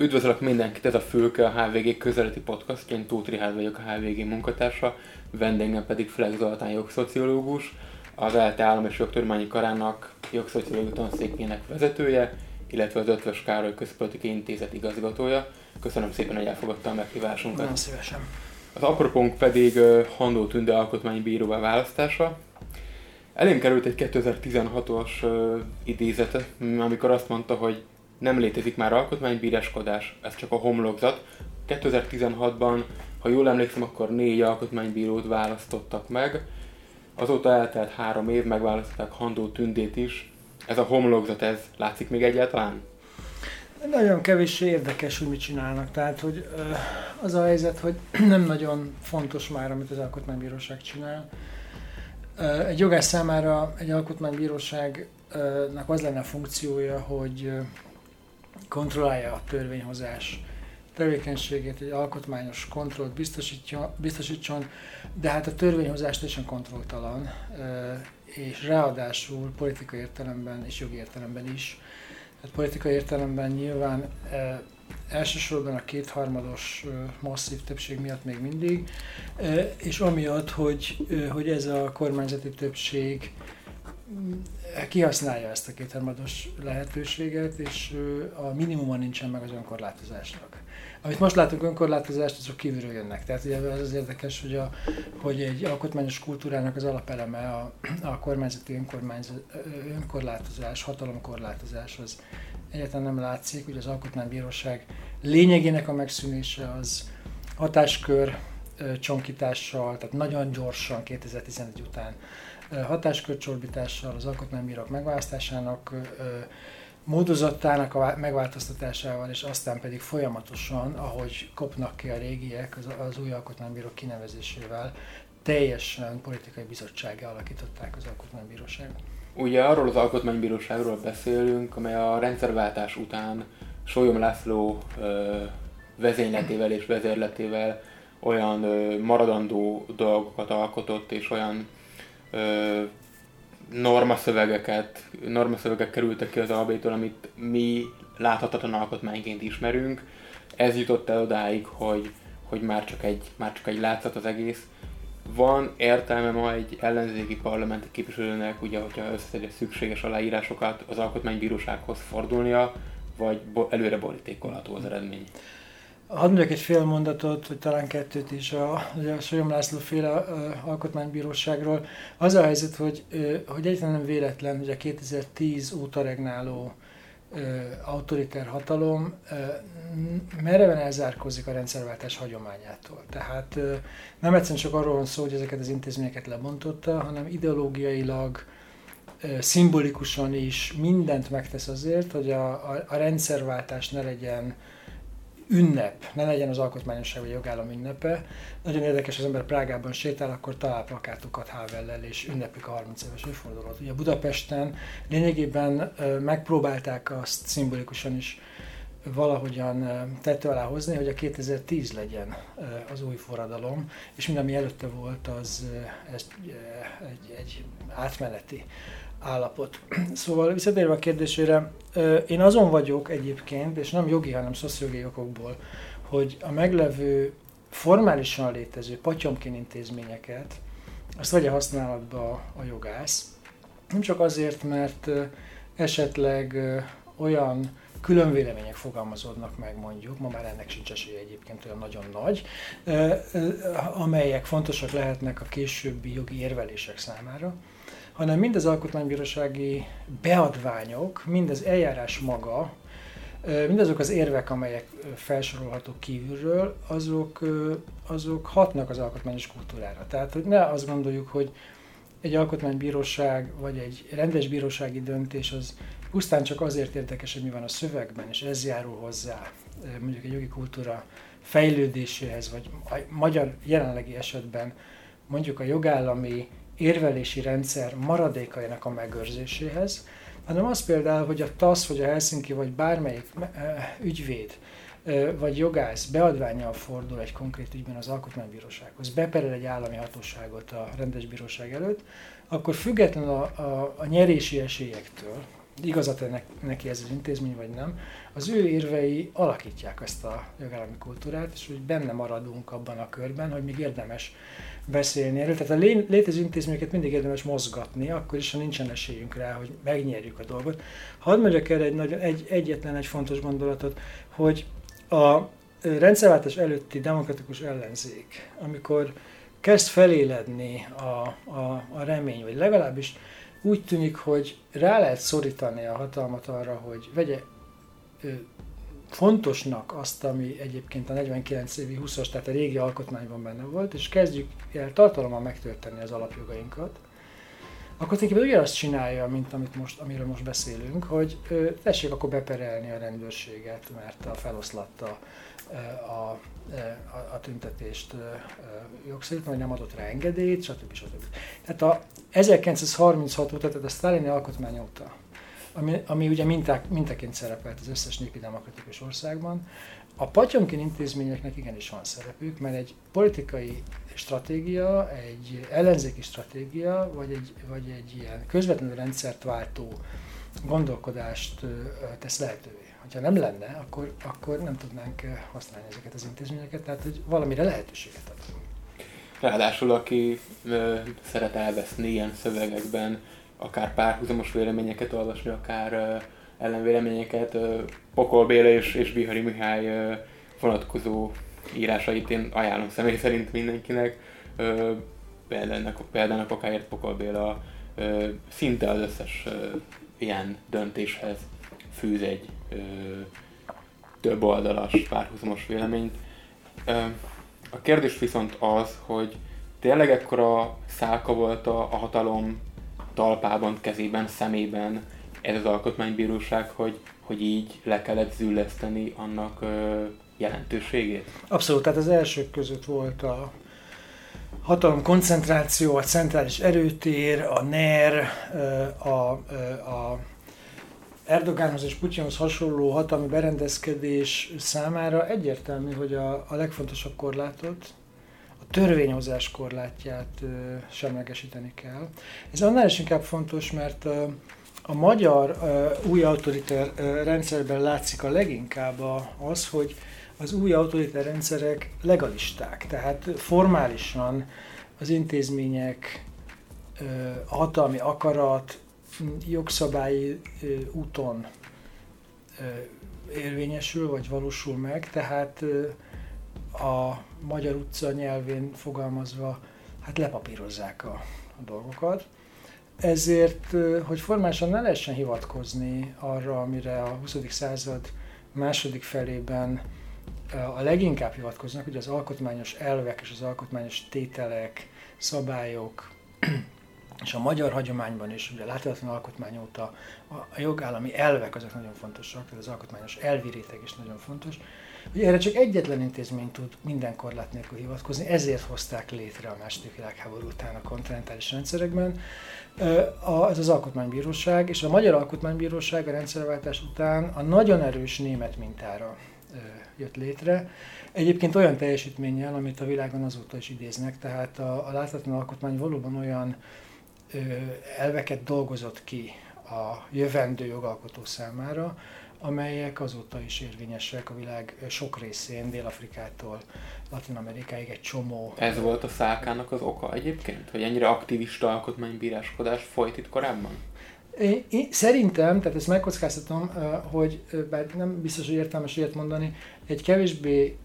Üdvözlök mindenkit, ez a Fülke, a HVG közeleti podcast. Én Tóth Rihád vagyok, a HVG munkatársa, vendégem pedig Flex Zoltán jogszociológus, az ELTE Állam és Jogtörványi Karának jogszociológiai tanszékének vezetője, illetve az Ötvös Károly Közpolitikai Intézet igazgatója. Köszönöm szépen, hogy elfogadta a meghívásunkat. Nagyon szívesen. Az apropónk pedig Handó Tünde alkotmánybíróvá választása. Elém került egy 2016-os idézete, amikor azt mondta, hogy nem létezik már alkotmánybíráskodás, ez csak a homlokzat. 2016-ban, ha jól emlékszem, akkor négy alkotmánybírót választottak meg. Azóta eltelt három év, megválasztották Handó Tündét is. Ez a homlokzat, ez látszik még egyáltalán? Nagyon kevés érdekes, hogy mit csinálnak. Tehát, hogy az a helyzet, hogy nem nagyon fontos már, amit az Alkotmánybíróság csinál. Egy jogász számára egy alkotmánybíróságnak az lenne a funkciója, hogy kontrollálja a törvényhozás tevékenységét, egy alkotmányos kontrollt biztosítson, de hát a törvényhozás teljesen kontrolltalan, és ráadásul politikai értelemben és jogi értelemben is. Hát politikai értelemben nyilván elsősorban a kétharmados masszív többség miatt még mindig, és amiatt, hogy, hogy ez a kormányzati többség kihasználja ezt a kétharmados lehetőséget, és a minimumon nincsen meg az önkorlátozásnak. Amit most látunk önkorlátozást, azok kívülről jönnek. Tehát ugye az az érdekes, hogy, a, hogy egy alkotmányos kultúrának az alapeleme a, a kormányzati önkorlátozás, hatalomkorlátozás, az egyáltalán nem látszik. Ugye az alkotmánybíróság lényegének a megszűnése az hatáskör csonkítással, tehát nagyon gyorsan 2011 után hatáskörcsorbítással, az alkotmánybírók megválasztásának módozatának a megváltoztatásával, és aztán pedig folyamatosan, ahogy kopnak ki a régiek, az, az új alkotmánybírók kinevezésével teljesen politikai bizottsága alakították az alkotmánybíróságot. Ugye arról az alkotmánybíróságról beszélünk, amely a rendszerváltás után Sólyom László ö, vezényletével és vezérletével olyan ö, maradandó dolgokat alkotott, és olyan ö, normaszövegeket, normaszövegek kerültek ki az albétől, amit mi láthatatlan alkotmányként ismerünk. Ez jutott el odáig, hogy, hogy már, csak egy, már csak egy látszat az egész. Van értelme ma egy ellenzéki parlamenti képviselőnek, ugye, hogyha összeszedje szükséges aláírásokat az alkotmánybírósághoz fordulnia, vagy előre borítékolható az eredmény? Hadd mondjak egy fél mondatot, vagy talán kettőt is a, a Solyom László féle alkotmánybíróságról. Az a helyzet, hogy, hogy egyáltalán nem véletlen, hogy a 2010 óta regnáló autoriter hatalom mereven elzárkózik a rendszerváltás hagyományától. Tehát nem egyszerűen csak arról van szó, hogy ezeket az intézményeket lebontotta, hanem ideológiailag, szimbolikusan is mindent megtesz azért, hogy a, a, a rendszerváltás ne legyen ünnep, ne legyen az alkotmányosság vagy jogállam ünnepe. Nagyon érdekes, az ember Prágában sétál, akkor talál plakátokat Havellel, és ünneplik a 30 éves évfordulót. Ugye Budapesten lényegében megpróbálták azt szimbolikusan is valahogyan tető alá hozni, hogy a 2010 legyen az új forradalom, és minden, ami előtte volt, az egy, egy, egy átmeneti állapot. Szóval visszatérve a kérdésére, én azon vagyok egyébként, és nem jogi, hanem szociológiai okokból, hogy a meglevő formálisan létező patyomkin intézményeket, azt vegye használatba a jogász. Nem csak azért, mert esetleg olyan külön vélemények fogalmazódnak meg mondjuk, ma már ennek sincs esélye egyébként olyan nagyon nagy, amelyek fontosak lehetnek a későbbi jogi érvelések számára hanem mind az alkotmánybírósági beadványok, mind az eljárás maga, mindazok az érvek, amelyek felsorolhatók kívülről, azok, azok hatnak az alkotmányos kultúrára. Tehát, hogy ne azt gondoljuk, hogy egy alkotmánybíróság vagy egy rendes bírósági döntés az pusztán csak azért érdekes, hogy mi van a szövegben, és ez járul hozzá mondjuk egy jogi kultúra fejlődéséhez, vagy a magyar jelenlegi esetben mondjuk a jogállami érvelési rendszer maradékainak a megőrzéséhez, hanem az például, hogy a TASZ, vagy a Helsinki, vagy bármelyik eh, ügyvéd, eh, vagy jogász beadványjal fordul egy konkrét ügyben az alkotmánybírósághoz, beperel egy állami hatóságot a rendes bíróság előtt, akkor függetlenül a, a, a nyerési esélyektől, igazat neki ez az intézmény, vagy nem, az ő érvei alakítják ezt a jogállami kultúrát, és hogy benne maradunk abban a körben, hogy még érdemes beszélni erről. Tehát a létező intézményeket mindig érdemes mozgatni, akkor is, ha nincsen esélyünk rá, hogy megnyerjük a dolgot. Hadd mondjak erre egy, nagyon, egy, egyetlen egy fontos gondolatot, hogy a rendszerváltás előtti demokratikus ellenzék, amikor kezd feléledni a, a, a remény, vagy legalábbis úgy tűnik, hogy rá lehet szorítani a hatalmat arra, hogy vegye ö, fontosnak azt, ami egyébként a 49 évi 20-as, tehát a régi alkotmányban benne volt, és kezdjük el tartalommal megtölteni az alapjogainkat, akkor tulajdonképpen ugyanazt csinálja, mint amit most, amiről most beszélünk, hogy ö, tessék akkor beperelni a rendőrséget, mert a feloszlatta a, a, a tüntetést jogszerűen, vagy nem adott rá engedélyt, stb. stb. Tehát a 1936 óta, tehát a Sztálini alkotmány óta, ami, ami ugye minták, mintaként szerepelt az összes népi demokratikus országban, a patyomkin intézményeknek igenis van szerepük, mert egy politikai stratégia, egy ellenzéki stratégia, vagy egy, vagy egy ilyen közvetlenül rendszert váltó gondolkodást tesz lehetővé ha nem lenne, akkor, akkor nem tudnánk használni ezeket az intézményeket, tehát hogy valamire lehetőséget ad. Ráadásul, aki ö, szeret elveszni ilyen szövegekben, akár párhuzamos véleményeket olvasni, akár ö, ellenvéleményeket, Pokol Béla és, és Bihari Mihály vonatkozó írásait én ajánlom személy szerint mindenkinek. Példának, példának akáért Pokol Béla szinte az összes ilyen döntéshez fűz egy több oldalas párhuzamos véleményt. A kérdés viszont az, hogy tényleg ekkora szálka volt a hatalom talpában, kezében, szemében ez az alkotmánybíróság, hogy, hogy így le kellett zülleszteni annak ö, jelentőségét? Abszolút, tehát az elsők között volt a hatalom koncentráció, a centrális erőtér, a NER, a, a, Erdogánhoz és Putyinhoz hasonló hatalmi berendezkedés számára egyértelmű, hogy a, a legfontosabb korlátot, a törvényhozás korlátját ö, semlegesíteni kell. Ez annál is inkább fontos, mert ö, a magyar ö, új autoriter ö, rendszerben látszik a leginkább a, az, hogy az új autoriter rendszerek legalisták, tehát formálisan az intézmények, a hatalmi akarat, jogszabályi úton érvényesül, vagy valósul meg, tehát a magyar utca nyelvén fogalmazva, hát lepapírozzák a, a dolgokat. Ezért, hogy formálisan ne lehessen hivatkozni arra, amire a 20. század második felében a leginkább hivatkoznak, hogy az alkotmányos elvek és az alkotmányos tételek, szabályok, és a magyar hagyományban is, ugye láthatatlan alkotmány óta a jogállami elvek azok nagyon fontosak, tehát az alkotmányos elvi réteg is nagyon fontos, hogy erre csak egyetlen intézmény tud minden korlát nélkül hivatkozni, ezért hozták létre a második világháború után a kontinentális rendszerekben. Ez az alkotmánybíróság, és a magyar alkotmánybíróság a rendszerváltás után a nagyon erős német mintára jött létre. Egyébként olyan teljesítménnyel, amit a világon azóta is idéznek, tehát a, a láthatatlan alkotmány valóban olyan elveket dolgozott ki a jövendő jogalkotó számára, amelyek azóta is érvényesek a világ sok részén, Dél-Afrikától Latin Amerikáig egy csomó. Ez volt a szálkának az oka egyébként? Hogy ennyire aktivista alkotmánybíráskodás folyt itt korábban? Én, én, szerintem, tehát ezt megkockáztatom, hogy bár nem biztos, hogy értelmes ilyet mondani, egy kevésbé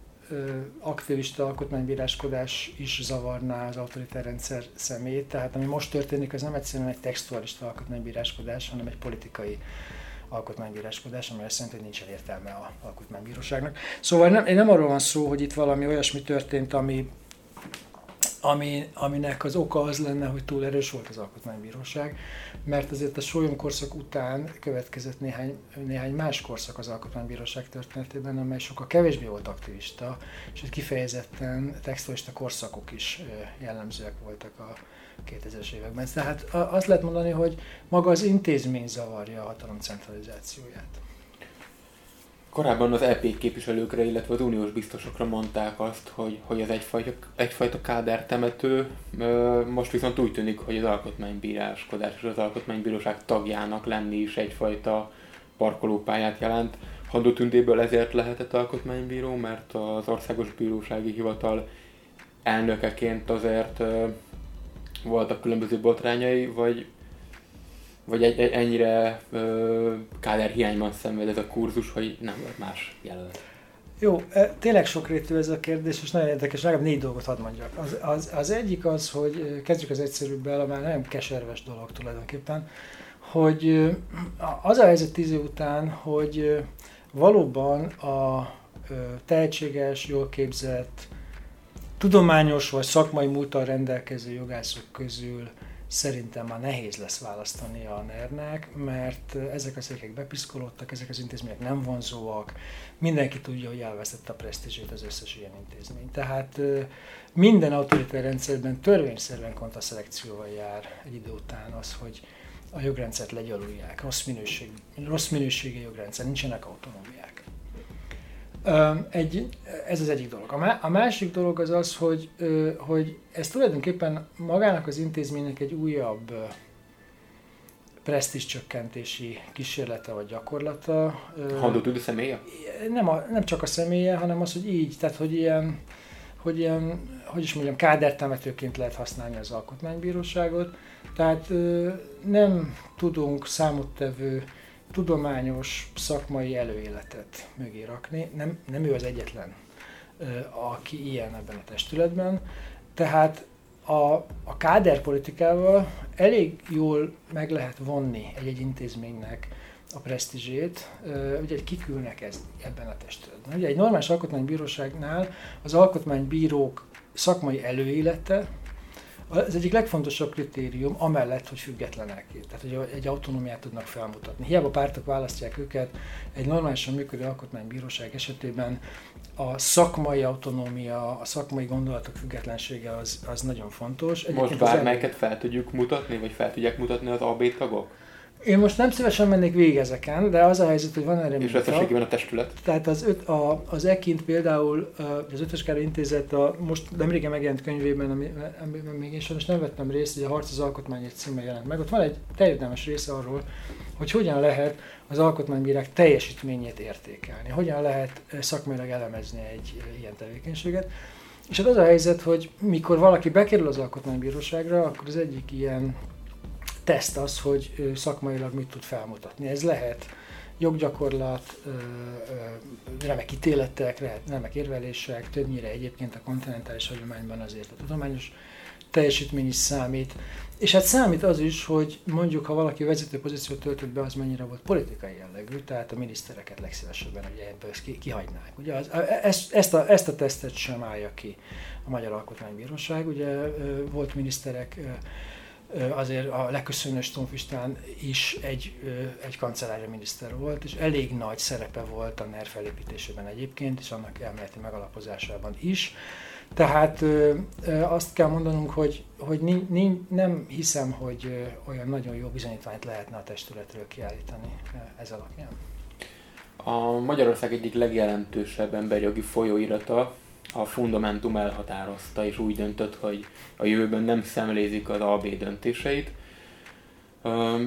aktivista alkotmánybíráskodás is zavarná az autoritár rendszer szemét. Tehát ami most történik, az nem egyszerűen egy textualista alkotmánybíráskodás, hanem egy politikai alkotmánybíráskodás, amely hogy nincsen értelme a alkotmánybíróságnak. Szóval nem, nem arról van szó, hogy itt valami olyasmi történt, ami ami, aminek az oka az lenne, hogy túl erős volt az alkotmánybíróság, mert azért a Sólyom korszak után következett néhány, néhány más korszak az alkotmánybíróság történetében, amely sokkal kevésbé volt aktivista, és kifejezetten textualista korszakok is jellemzőek voltak a 2000-es években. Tehát azt lehet mondani, hogy maga az intézmény zavarja a hatalom centralizációját. Korábban az EP képviselőkre, illetve az uniós biztosokra mondták azt, hogy, hogy ez egyfajta, egyfajta kádertemető. Most viszont úgy tűnik, hogy az alkotmánybíráskodás és az alkotmánybíróság tagjának lenni is egyfajta parkolópályát jelent. Handó Tündéből ezért lehetett alkotmánybíró, mert az Országos Bírósági Hivatal elnökeként azért voltak különböző botrányai, vagy, vagy egy, ennyire ö, hiányban szenved ez a kurzus, hogy nem volt más jelölt. Jó, tényleg sokrétű ez a kérdés, és nagyon érdekes, legalább négy dolgot hadd mondjak. Az, az, az egyik az, hogy kezdjük az egyszerűbbel, amely nagyon keserves dolog tulajdonképpen, hogy az a helyzet tíz után, hogy valóban a tehetséges, jól képzett, tudományos vagy szakmai múltal rendelkező jogászok közül szerintem már nehéz lesz választani a ner mert ezek a székek bepiszkolódtak, ezek az intézmények nem vonzóak, mindenki tudja, hogy elvesztette a presztízsét az összes ilyen intézmény. Tehát minden autoritár rendszerben törvényszerűen kontraszelekcióval jár egy idő után az, hogy a jogrendszert legyalulják, rossz, minőség, rossz minőségi jogrendszer, nincsenek autonómiák. Egy, ez az egyik dolog. A másik dolog az az, hogy, hogy ez tulajdonképpen magának az intézménynek egy újabb presztis csökkentési kísérlete vagy gyakorlata. Handó a személye? Nem, a, nem csak a személye, hanem az, hogy így, tehát hogy ilyen, hogy ilyen, hogy is mondjam, kádertemetőként lehet használni az alkotmánybíróságot. Tehát nem tudunk számottevő tudományos, szakmai előéletet mögé rakni. Nem, nem ő az egyetlen, aki ilyen ebben a testületben. Tehát a, a káderpolitikával elég jól meg lehet vonni egy-egy intézménynek a presztízsét, ugye kikülnek ez, ebben a testületben. Ugye egy normális alkotmánybíróságnál az alkotmánybírók szakmai előélete, az egyik legfontosabb kritérium, amellett, hogy függetlenek, tehát hogy egy autonómiát tudnak felmutatni. Hiába pártok választják őket, egy normálisan működő alkotmánybíróság esetében a szakmai autonómia, a szakmai gondolatok függetlensége az, az nagyon fontos. Egyébként Most bármelyiket fel tudjuk mutatni, vagy fel tudják mutatni az AB tagok? Én most nem szívesen mennék végig ezeken, de az a helyzet, hogy van erre És összességében a testület? Tehát az, öt, a, az EKINT például, az Ötös Károly Intézet a most nemrégen megjelent könyvében, amiben még én sajnos nem vettem részt, hogy a Harc az alkotmány egy címe jelent meg. Ott van egy terjedelmes része arról, hogy hogyan lehet az alkotmánybírák teljesítményét értékelni, hogyan lehet szakmailag elemezni egy ilyen tevékenységet. És hát az a helyzet, hogy mikor valaki bekerül az alkotmánybíróságra, akkor az egyik ilyen teszt az, hogy szakmailag mit tud felmutatni. Ez lehet joggyakorlat, remek ítéletek, remek érvelések, többnyire egyébként a kontinentális hagyományban azért a tudományos teljesítmény is számít. És hát számít az is, hogy mondjuk, ha valaki vezető pozíciót töltött be, az mennyire volt politikai jellegű, tehát a minisztereket legszívesebben ugye ebből kihagynák. Ugye az, ezt, ezt, a, ezt a tesztet sem állja ki a Magyar Alkotmánybíróság. Ugye volt miniszterek azért a legköszönő Stonfistán is egy, egy kancellária miniszter volt, és elég nagy szerepe volt a NER felépítésében egyébként, és annak elméleti megalapozásában is. Tehát azt kell mondanunk, hogy, hogy ni, ni, nem hiszem, hogy olyan nagyon jó bizonyítványt lehetne a testületről kiállítani ez alapján. A Magyarország egyik legjelentősebb emberjogi folyóirata a Fundamentum elhatározta, és úgy döntött, hogy a jövőben nem szemlézik az AB döntéseit.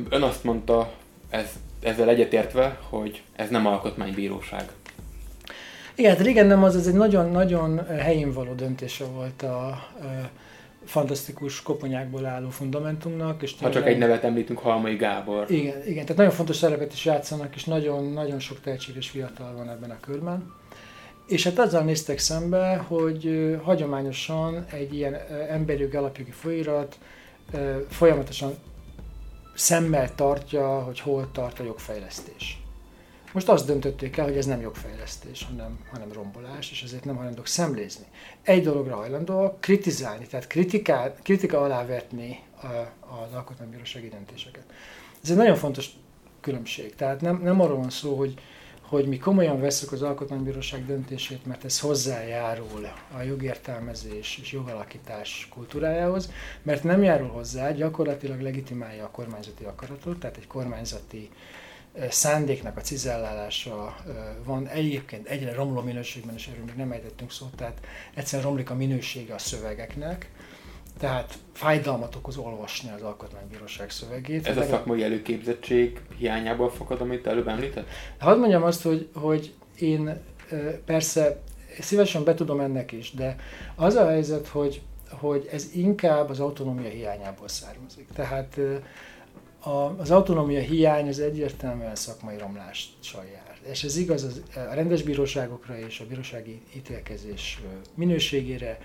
Ön azt mondta, ez, ezzel egyetértve, hogy ez nem alkotmánybíróság. Igen, hát régen nem az, ez egy nagyon-nagyon helyén való döntése volt a, a fantasztikus koponyákból álló fundamentumnak. És ha csak egy nevet említünk, Halmai Gábor. Igen, igen, tehát nagyon fontos szerepet is játszanak, és nagyon-nagyon sok tehetséges fiatal van ebben a körben. És hát azzal néztek szembe, hogy hagyományosan egy ilyen emberjogi alapjogi folyirat folyamatosan szemmel tartja, hogy hol tart a jogfejlesztés. Most azt döntötték el, hogy ez nem jogfejlesztés, hanem, hanem rombolás, és ezért nem hajlandók szemlézni. Egy dologra hajlandóak, kritizálni, tehát kritikál, kritika alá vetni az alkotmánybírósági döntéseket. Ez egy nagyon fontos különbség. Tehát nem, nem arról van szó, hogy, hogy mi komolyan veszük az Alkotmánybíróság döntését, mert ez hozzájárul a jogértelmezés és jogalakítás kultúrájához, mert nem járul hozzá, gyakorlatilag legitimálja a kormányzati akaratot, tehát egy kormányzati szándéknak a cizellálása van, egyébként egyre romló minőségben, és erről még nem ejtettünk szót, tehát egyszerűen romlik a minősége a szövegeknek, tehát fájdalmat okoz olvasni az Alkotmánybíróság szövegét. Ez a szakmai előképzettség hiányából fakad, amit előbb említett? Hadd mondjam azt, hogy, hogy én persze szívesen betudom ennek is, de az a helyzet, hogy, hogy ez inkább az autonómia hiányából származik. Tehát a, az autonómia hiány az egyértelműen szakmai romlással jár. És ez igaz az, a rendes bíróságokra és a bírósági ítélkezés minőségére,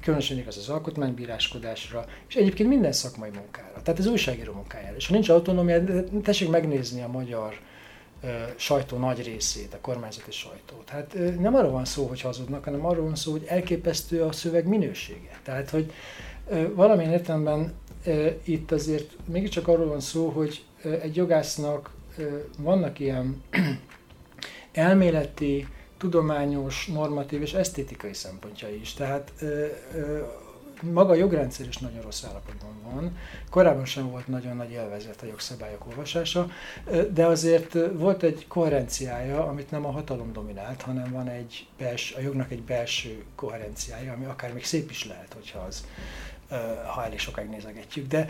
különösen igaz az alkotmánybíráskodásra, és egyébként minden szakmai munkára. Tehát az újságíró munkájára. És ha nincs autonómia, tessék megnézni a magyar sajtó nagy részét, a kormányzati sajtót. Hát nem arról van szó, hogy hazudnak, hanem arról van szó, hogy elképesztő a szöveg minősége. Tehát, hogy valamilyen értelemben itt azért mégiscsak arról van szó, hogy egy jogásznak vannak ilyen elméleti, tudományos, normatív és esztétikai szempontjai is. Tehát maga a jogrendszer is nagyon rossz állapotban van. Korábban sem volt nagyon nagy élvezet a jogszabályok olvasása, de azért volt egy koherenciája, amit nem a hatalom dominált, hanem van egy bels, a jognak egy belső koherenciája, ami akár még szép is lehet, hogyha az ha elég sokáig nézegetjük. De,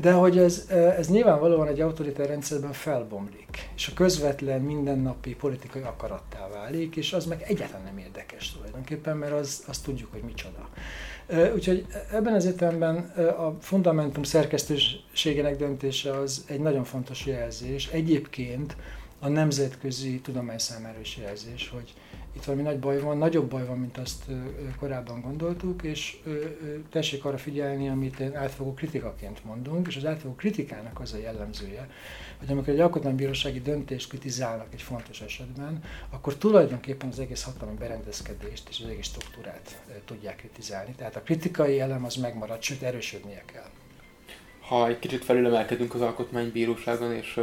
de hogy ez, ez nyilvánvalóan egy autoritár rendszerben felbomlik, és a közvetlen mindennapi politikai akarattá válik, és az meg egyáltalán nem érdekes tulajdonképpen, mert az, azt tudjuk, hogy micsoda. Úgyhogy ebben az értelemben a fundamentum szerkesztőségének döntése az egy nagyon fontos jelzés. Egyébként a nemzetközi tudomány számára is jelzés, hogy itt valami nagy baj van, nagyobb baj van, mint azt korábban gondoltuk, és tessék arra figyelni, amit átfogó kritikaként mondunk, és az átfogó kritikának az a jellemzője, hogy amikor egy alkotmánybírósági döntést kritizálnak egy fontos esetben, akkor tulajdonképpen az egész hatalmi berendezkedést és az egész struktúrát tudják kritizálni. Tehát a kritikai elem az megmarad, sőt erősödnie kell. Ha egy kicsit felülemelkedünk az alkotmánybíróságon, és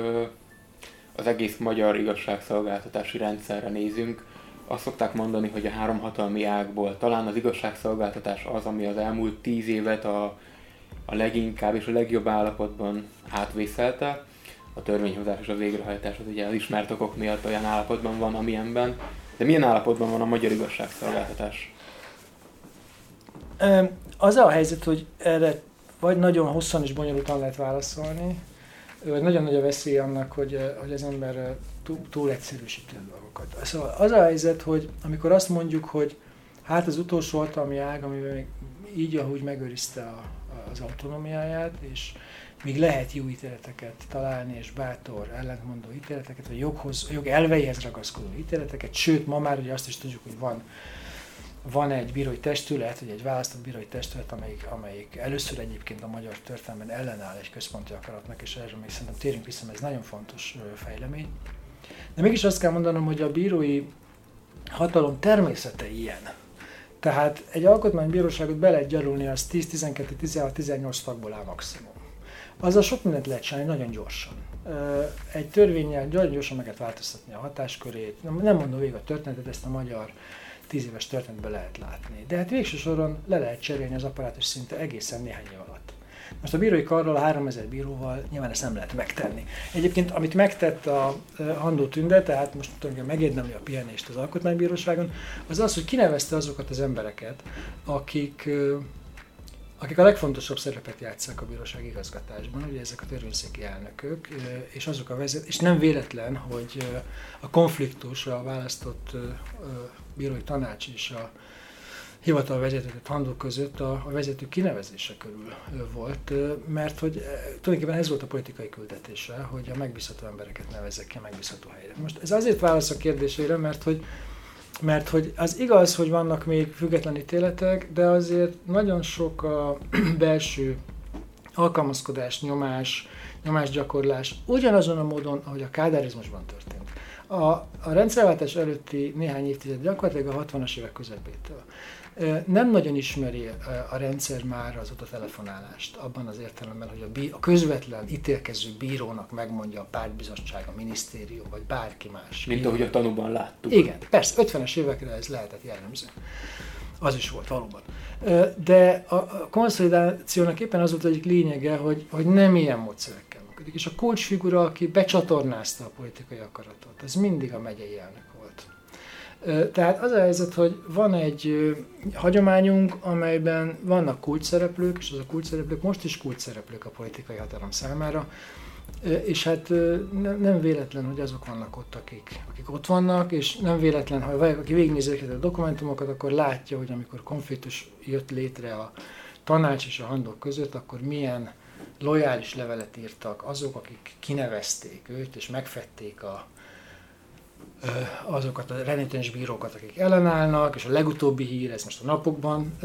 az egész magyar igazságszolgáltatási rendszerre nézünk, azt szokták mondani, hogy a három hatalmi ágból talán az igazságszolgáltatás az, ami az elmúlt tíz évet a, a leginkább és a legjobb állapotban átvészelte. A törvényhozás és a végrehajtás az ugye az ismert okok miatt olyan állapotban van, amilyenben. De milyen állapotban van a magyar igazságszolgáltatás? Az a helyzet, hogy erre vagy nagyon hosszan és bonyolultan lehet válaszolni, vagy nagyon nagy a veszély annak, hogy, hogy az ember túl, túl egyszerűsíti a dolgokat. Szóval az a helyzet, hogy amikor azt mondjuk, hogy hát az utolsó hatalmi ág, amivel még így, ahogy megőrizte a, az autonómiáját, és még lehet jó ítéleteket találni, és bátor, ellentmondó ítéleteket, vagy joghoz, jog elveihez ragaszkodó ítéleteket, sőt, ma már ugye azt is tudjuk, hogy van van egy bírói testület, vagy egy választott bírói testület, amelyik, amelyik először egyébként a magyar történelemben ellenáll egy központi akaratnak, és erről még szerintem térünk vissza, mert ez nagyon fontos fejlemény. De mégis azt kell mondanom, hogy a bírói hatalom természete ilyen. Tehát egy alkotmánybíróságot be lehet gyarulni, az 10, 12, 16, 18 tagból áll maximum. Azzal sok mindent lehet csinálni nagyon gyorsan. Egy törvényel nagyon gyorsan meg lehet változtatni a hatáskörét. Nem mondom végig a történetet, ezt a magyar tíz éves történetben lehet látni. De hát végső soron le lehet cserélni az apparátus szinte egészen néhány év alatt. Most a bírói karral a 3000 bíróval nyilván ezt nem lehet megtenni. Egyébként, amit megtett a Handó Tünde, tehát most tulajdonképpen megérdemli a pihenést az Alkotmánybíróságon, az az, hogy kinevezte azokat az embereket, akik akik a legfontosabb szerepet játszák a bíróság igazgatásban, ugye ezek a törvényszéki elnökök, és azok a vezet, és nem véletlen, hogy a konfliktus a választott bírói tanács és a hivatal vezetett handó között a, a vezető kinevezése körül volt, mert hogy tulajdonképpen ez volt a politikai küldetése, hogy a megbízható embereket nevezzek ki a megbízható helyre. Most ez azért válasz a kérdésére, mert hogy mert hogy az igaz, hogy vannak még független ítéletek, de azért nagyon sok a belső alkalmazkodás, nyomás, nyomásgyakorlás ugyanazon a módon, ahogy a kádárizmusban történt. A, a rendszerváltás előtti néhány évtized, gyakorlatilag a 60-as évek közepétől nem nagyon ismeri a rendszer már az telefonálást abban az értelemben, hogy a, bí- a közvetlen ítélkező bírónak megmondja a pártbizottság, a minisztérium, vagy bárki más. Mint ahogy a tanúban láttuk. Igen, persze, 50-es évekre ez lehetett jellemző. Az is volt valóban. De a konszolidációnak éppen az volt egyik lényege, hogy, hogy nem ilyen módszerekkel működik. És a kulcsfigura, aki becsatornázta a politikai akaratot, az mindig a megyei elnök. Tehát az a helyzet, hogy van egy hagyományunk, amelyben vannak kulcsszereplők, és az a kulcsszereplők most is kulcsszereplők a politikai hatalom számára, és hát nem véletlen, hogy azok vannak ott, akik, akik ott vannak, és nem véletlen, ha valaki végignézi a dokumentumokat, akkor látja, hogy amikor konfliktus jött létre a tanács és a handok között, akkor milyen lojális levelet írtak azok, akik kinevezték őt, és megfették a, azokat a renitens bírókat, akik ellenállnak, és a legutóbbi hír, ez most a napokban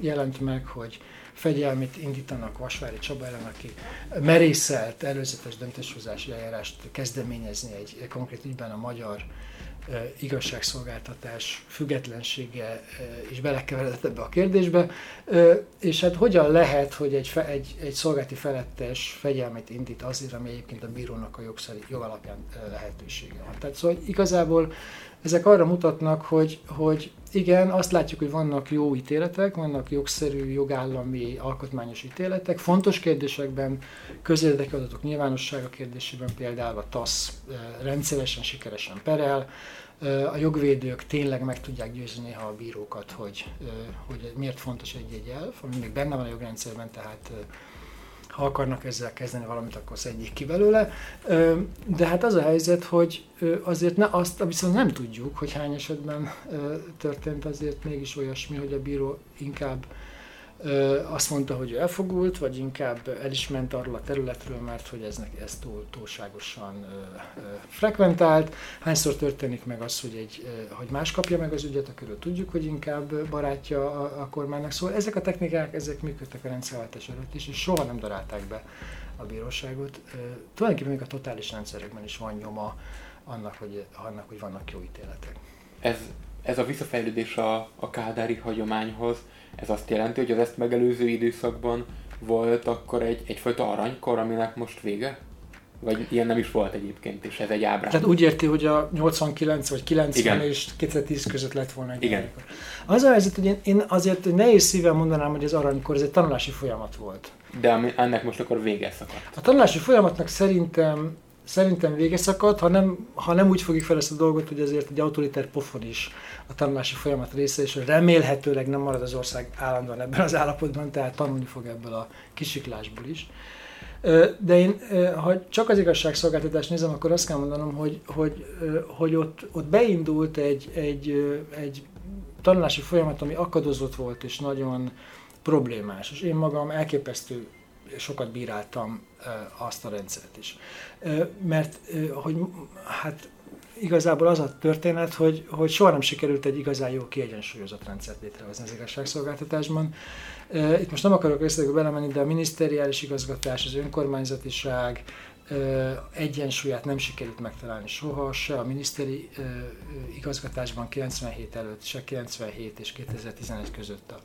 jelent meg, hogy fegyelmét indítanak Vasvári Csaba ellen, aki merészelt előzetes döntéshozási eljárást kezdeményezni egy konkrét ügyben a magyar igazságszolgáltatás függetlensége is belekeveredett ebbe a kérdésbe, és hát hogyan lehet, hogy egy, egy, egy szolgálati felettes fegyelmet indít azért, ami egyébként a bírónak a jogszeri, jogalapján lehetősége van. Tehát szóval igazából ezek arra mutatnak, hogy, hogy igen, azt látjuk, hogy vannak jó ítéletek, vannak jogszerű, jogállami, alkotmányos ítéletek. Fontos kérdésekben, közérdekű adatok nyilvánossága kérdésében például a TASZ rendszeresen, sikeresen perel, a jogvédők tényleg meg tudják győzni néha a bírókat, hogy, hogy miért fontos egy-egy elv, ami még benne van a jogrendszerben, tehát ha akarnak ezzel kezdeni valamit, akkor szedjék ki belőle. De hát az a helyzet, hogy azért ne, azt viszont nem tudjuk, hogy hány esetben történt azért mégis olyasmi, hogy a bíró inkább azt mondta, hogy elfogult, vagy inkább el is ment arról a területről, mert hogy ez, ez túl, túlságosan frekventált. Hányszor történik meg az, hogy, egy, hogy más kapja meg az ügyet, akkor tudjuk, hogy inkább barátja a, a kormánynak. Szóval ezek a technikák, ezek működtek a rendszerváltás előtt is, és soha nem darálták be a bíróságot. Tulajdonképpen még a totális rendszerekben is van nyoma annak, hogy, annak, hogy vannak jó ítéletek. Ez, ez a visszafejlődés a, a kádári hagyományhoz, ez azt jelenti, hogy az ezt megelőző időszakban volt akkor egy, egyfajta aranykor, aminek most vége? Vagy ilyen nem is volt egyébként, és ez egy ábrán. Tehát úgy érti, hogy a 89 vagy 90 Igen. és 2010 között lett volna egy Igen. aranykor. Az a helyzet, hogy én, én azért nehéz szívvel mondanám, hogy az aranykor ez egy tanulási folyamat volt. De ennek most akkor vége szakadt. A tanulási folyamatnak szerintem szerintem vége szakadt, ha nem, ha nem úgy fogjuk fel ezt a dolgot, hogy azért egy autoritár pofon is a tanulási folyamat része, és remélhetőleg nem marad az ország állandóan ebben az állapotban, tehát tanulni fog ebből a kisiklásból is. De én, ha csak az igazságszolgáltatást nézem, akkor azt kell mondanom, hogy, hogy, hogy ott, ott beindult egy, egy, egy tanulási folyamat, ami akadozott volt és nagyon problémás. És én magam elképesztő sokat bíráltam azt a rendszert is. Mert hogy hát igazából az a történet, hogy, hogy soha nem sikerült egy igazán jó kiegyensúlyozott rendszert létrehozni az igazságszolgáltatásban. Itt most nem akarok részletekbe belemenni, de a miniszteriális igazgatás, az önkormányzatiság egyensúlyát nem sikerült megtalálni soha, se a miniszteri igazgatásban 97 előtt, se 97 és 2011 között a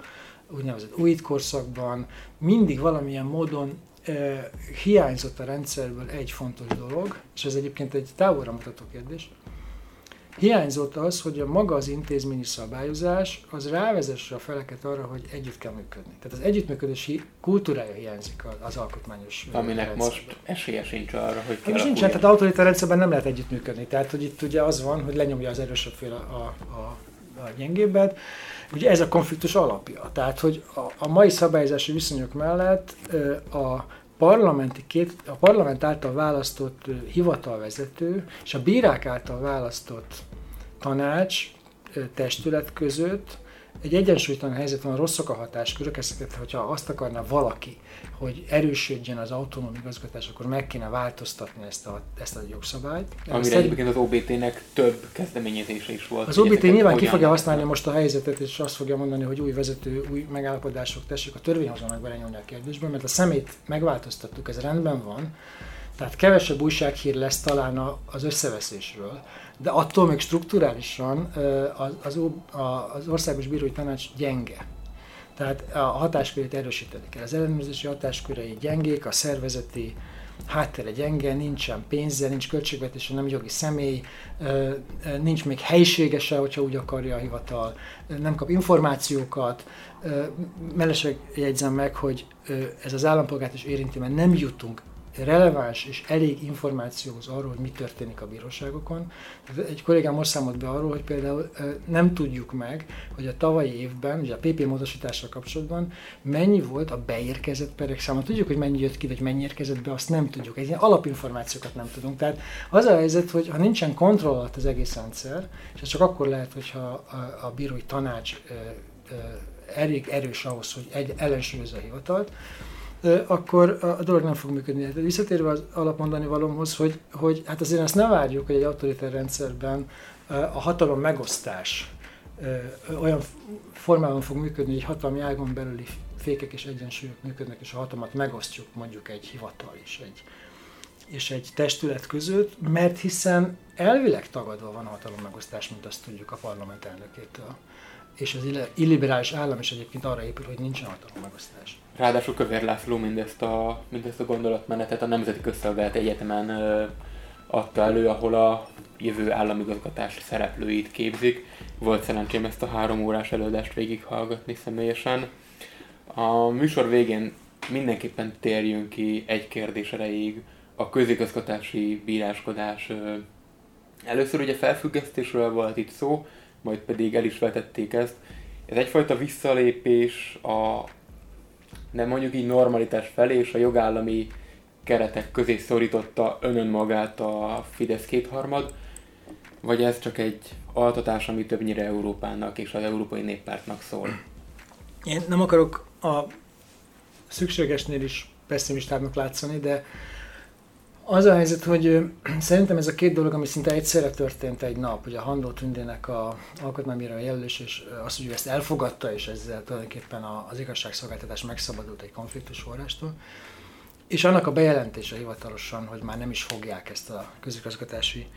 úgynevezett újít korszakban mindig valamilyen módon e, hiányzott a rendszerből egy fontos dolog, és ez egyébként egy távolra mutató kérdés, hiányzott az, hogy a maga az intézményi szabályozás az rávezesse a feleket arra, hogy együtt kell működni. Tehát az együttműködési kultúrája hiányzik az alkotmányos Aminek rendszerben. most esélye sincs arra, hogy Most nincsen, tehát autoriter rendszerben nem lehet együttműködni. Tehát, hogy itt ugye az van, hogy lenyomja az erősebb fél a, a, a, a gyengébbet. Ugye ez a konfliktus alapja. Tehát, hogy a, a mai szabályozási viszonyok mellett a parlamenti két, a parlament által választott hivatalvezető és a bírák által választott tanács, testület között egy egyensúlytalan helyzet van, rosszak a hatáskörök, ezeket, hogyha azt akarna valaki, hogy erősödjön az autonóm igazgatás, akkor meg kéne változtatni ezt a, ezt a jogszabályt. Amire szerint... egyébként az OBT-nek több kezdeményezése is volt. Az OBT nyilván ki fogja használni most a helyzetet, és azt fogja mondani, hogy új vezető, új megállapodások tessék a törvényhozónak belenyúlni a kérdésbe, mert a szemét megváltoztattuk, ez rendben van, tehát kevesebb újsághír lesz talán az összeveszésről, de attól még strukturálisan az, az, országos bírói tanács gyenge. Tehát a hatáskörét erősíteni kell. Az ellenőrzési hatáskörei gyengék, a szervezeti háttere gyenge, nincsen pénze, nincs költségvetése, nem jogi személy, nincs még helyisége se, hogyha úgy akarja a hivatal, nem kap információkat. Mellesleg jegyzem meg, hogy ez az állampolgárt is érinti, mert nem jutunk releváns és elég információhoz arról, hogy mi történik a bíróságokon. Egy kollégám most számolt be arról, hogy például nem tudjuk meg, hogy a tavalyi évben, ugye a PP módosításra kapcsolatban mennyi volt a beérkezett perek száma. Tudjuk, hogy mennyi jött ki, vagy mennyi érkezett be, azt nem tudjuk. Egy ilyen alapinformációkat nem tudunk. Tehát az a helyzet, hogy ha nincsen kontroll alatt az egész rendszer, és ez csak akkor lehet, hogyha a, a bírói tanács elég erős ahhoz, hogy egy ellensúlyozza a hivatalt, akkor a dolog nem fog működni. De visszatérve az alapmondani valomhoz, hogy, hogy hát azért azt ne várjuk, hogy egy autoritár rendszerben a hatalom megosztás olyan formában fog működni, hogy egy hatalmi ágon belüli fékek és egyensúlyok működnek, és a hatalmat megosztjuk mondjuk egy hivatal és egy, és egy testület között, mert hiszen elvileg tagadva van a hatalom megosztás, mint azt tudjuk a parlament elnökétől és az illiberális állam is egyébként arra épül, hogy nincsen hatalom megosztás. Ráadásul Kövér László mindezt a, mindezt a gondolatmenetet a Nemzeti Közszolgálat Egyetemen ö, adta elő, ahol a jövő államigazgatás szereplőit képzik. Volt szerencsém ezt a három órás előadást végighallgatni személyesen. A műsor végén mindenképpen térjünk ki egy kérdés erejéig a közigazgatási bíráskodás. Először ugye felfüggesztésről volt itt szó, majd pedig el is vetették ezt. Ez egyfajta visszalépés a nem mondjuk így normalitás felé, és a jogállami keretek közé szorította önön magát a Fidesz kétharmad, vagy ez csak egy altatás, ami többnyire Európának és az Európai Néppártnak szól? Én nem akarok a szükségesnél is pessimistábbnak látszani, de az a helyzet, hogy szerintem ez a két dolog, ami szinte egyszerre történt egy nap, hogy a Handó Tündének a alkotmánybíró jelölés, és az, hogy ő ezt elfogadta, és ezzel tulajdonképpen az igazságszolgáltatás megszabadult egy konfliktus forrástól, és annak a bejelentése hivatalosan, hogy már nem is fogják ezt a közigazgatási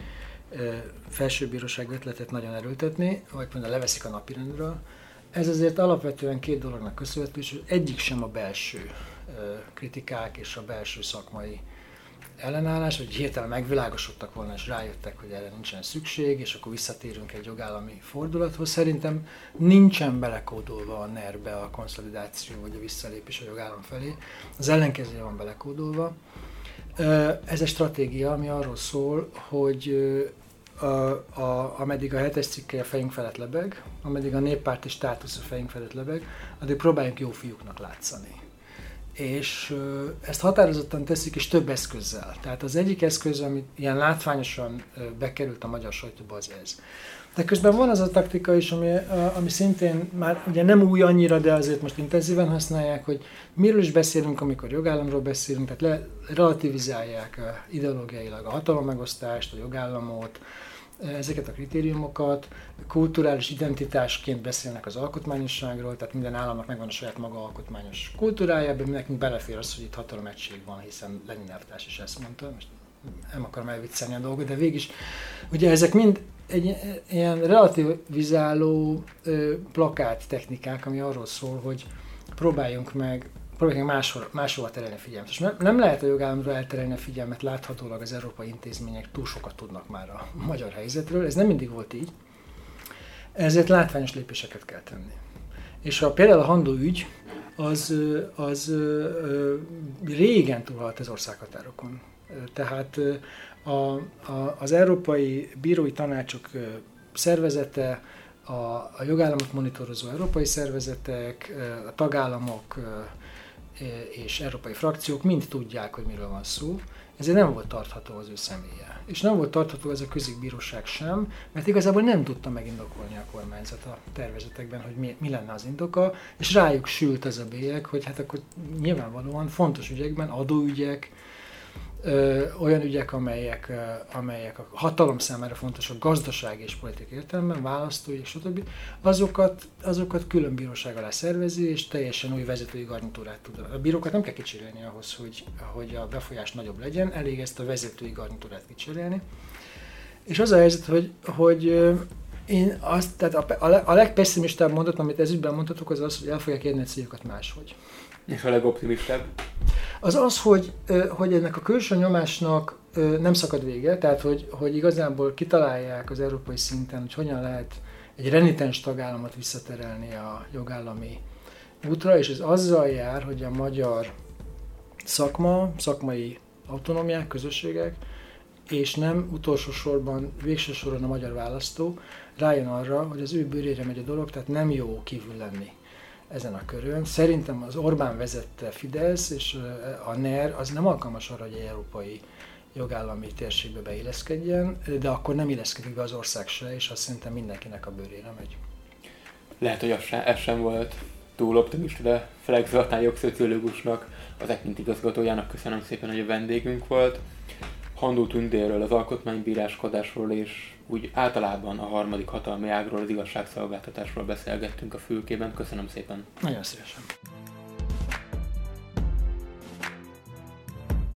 felsőbíróság ötletet nagyon erőltetni, vagy például leveszik a napirendről. Ez azért alapvetően két dolognak köszönhető, és egyik sem a belső kritikák és a belső szakmai ellenállás, hogy hirtelen megvilágosodtak volna, és rájöttek, hogy erre nincsen szükség, és akkor visszatérünk egy jogállami fordulathoz. Szerintem nincsen belekódolva a ner a konszolidáció vagy a visszalépés a jogállam felé. Az ellenkező van belekódolva. Ez egy stratégia, ami arról szól, hogy a, a, ameddig a hetes cikke a fejünk felett lebeg, ameddig a néppárti státusz a fejünk felett lebeg, addig próbáljunk jó fiúknak látszani és ezt határozottan teszik, és több eszközzel. Tehát az egyik eszköz, ami ilyen látványosan bekerült a magyar sajtóba, az ez. De közben van az a taktika is, ami, ami szintén már ugye nem új annyira, de azért most intenzíven használják, hogy miről is beszélünk, amikor jogállamról beszélünk, tehát le, relativizálják ideológiailag a hatalommegosztást, a jogállamot, ezeket a kritériumokat, kulturális identitásként beszélnek az alkotmányosságról, tehát minden államnak megvan a saját maga alkotmányos kultúrája, ebben nekünk belefér az, hogy itt hatalomegység van, hiszen Lenin elvtárs is ezt mondta, most nem akarom elviccelni a dolgot, de végig is, ugye ezek mind egy ilyen relativizáló plakát technikák, ami arról szól, hogy próbáljunk meg próbálják máshol, máshova terelni a figyelmet. És nem lehet a jogállamra elterelni a figyelmet, láthatólag az európai intézmények túl sokat tudnak már a magyar helyzetről, ez nem mindig volt így, ezért látványos lépéseket kell tenni. És a, például a Handó ügy, az, az régen túlhalt az országhatárokon. Tehát a, a, az Európai Bírói Tanácsok szervezete, a, a jogállamot monitorozó európai szervezetek, a tagállamok és európai frakciók mind tudják, hogy miről van szó, ezért nem volt tartható az ő személye. És nem volt tartható ez a közigbíróság sem, mert igazából nem tudta megindokolni a kormányzat a tervezetekben, hogy mi, mi lenne az indoka, és rájuk sült ez a bélyeg, hogy hát akkor nyilvánvalóan fontos ügyekben, adóügyek, ö, olyan ügyek, amelyek, ö, amelyek a hatalom számára fontosak gazdaság és politikai értelemben, választói és stb., azokat, azokat külön bíróság alá szervezi, és teljesen új vezetői garnitúrát tud. A bírókat nem kell kicserélni ahhoz, hogy, hogy a befolyás nagyobb legyen, elég ezt a vezetői garnitúrát kicserélni. És az a helyzet, hogy, hogy én azt, tehát a, a legpesszimistább mondat, amit ezügyben mondhatok, az az, hogy el fogják érni a céljukat máshogy. És a legoptimistább? Az az, hogy, hogy ennek a külső nyomásnak nem szakad vége, tehát hogy, hogy igazából kitalálják az európai szinten, hogy hogyan lehet egy renitens tagállamot visszaterelni a jogállami útra, és ez azzal jár, hogy a magyar szakma, szakmai autonómiák, közösségek, és nem utolsó sorban, végső soron a magyar választó rájön arra, hogy az ő bőrére megy a dolog, tehát nem jó kívül lenni ezen a körön. Szerintem az Orbán vezette Fidesz és a NER az nem alkalmas arra, hogy egy európai jogállami térségbe beilleszkedjen, de akkor nem illeszkedik be az ország se, és azt szerintem mindenkinek a bőrére megy. Lehet, hogy az sem, ez sem volt túl optimista, de Felix Zoltán jogszociológusnak, az EKMINT igazgatójának köszönöm szépen, hogy a vendégünk volt. Handó Tündéről, az alkotmánybíráskodásról és úgy általában a harmadik hatalmi ágról, az igazságszolgáltatásról beszélgettünk a fülkében. Köszönöm szépen. Nagyon szívesen.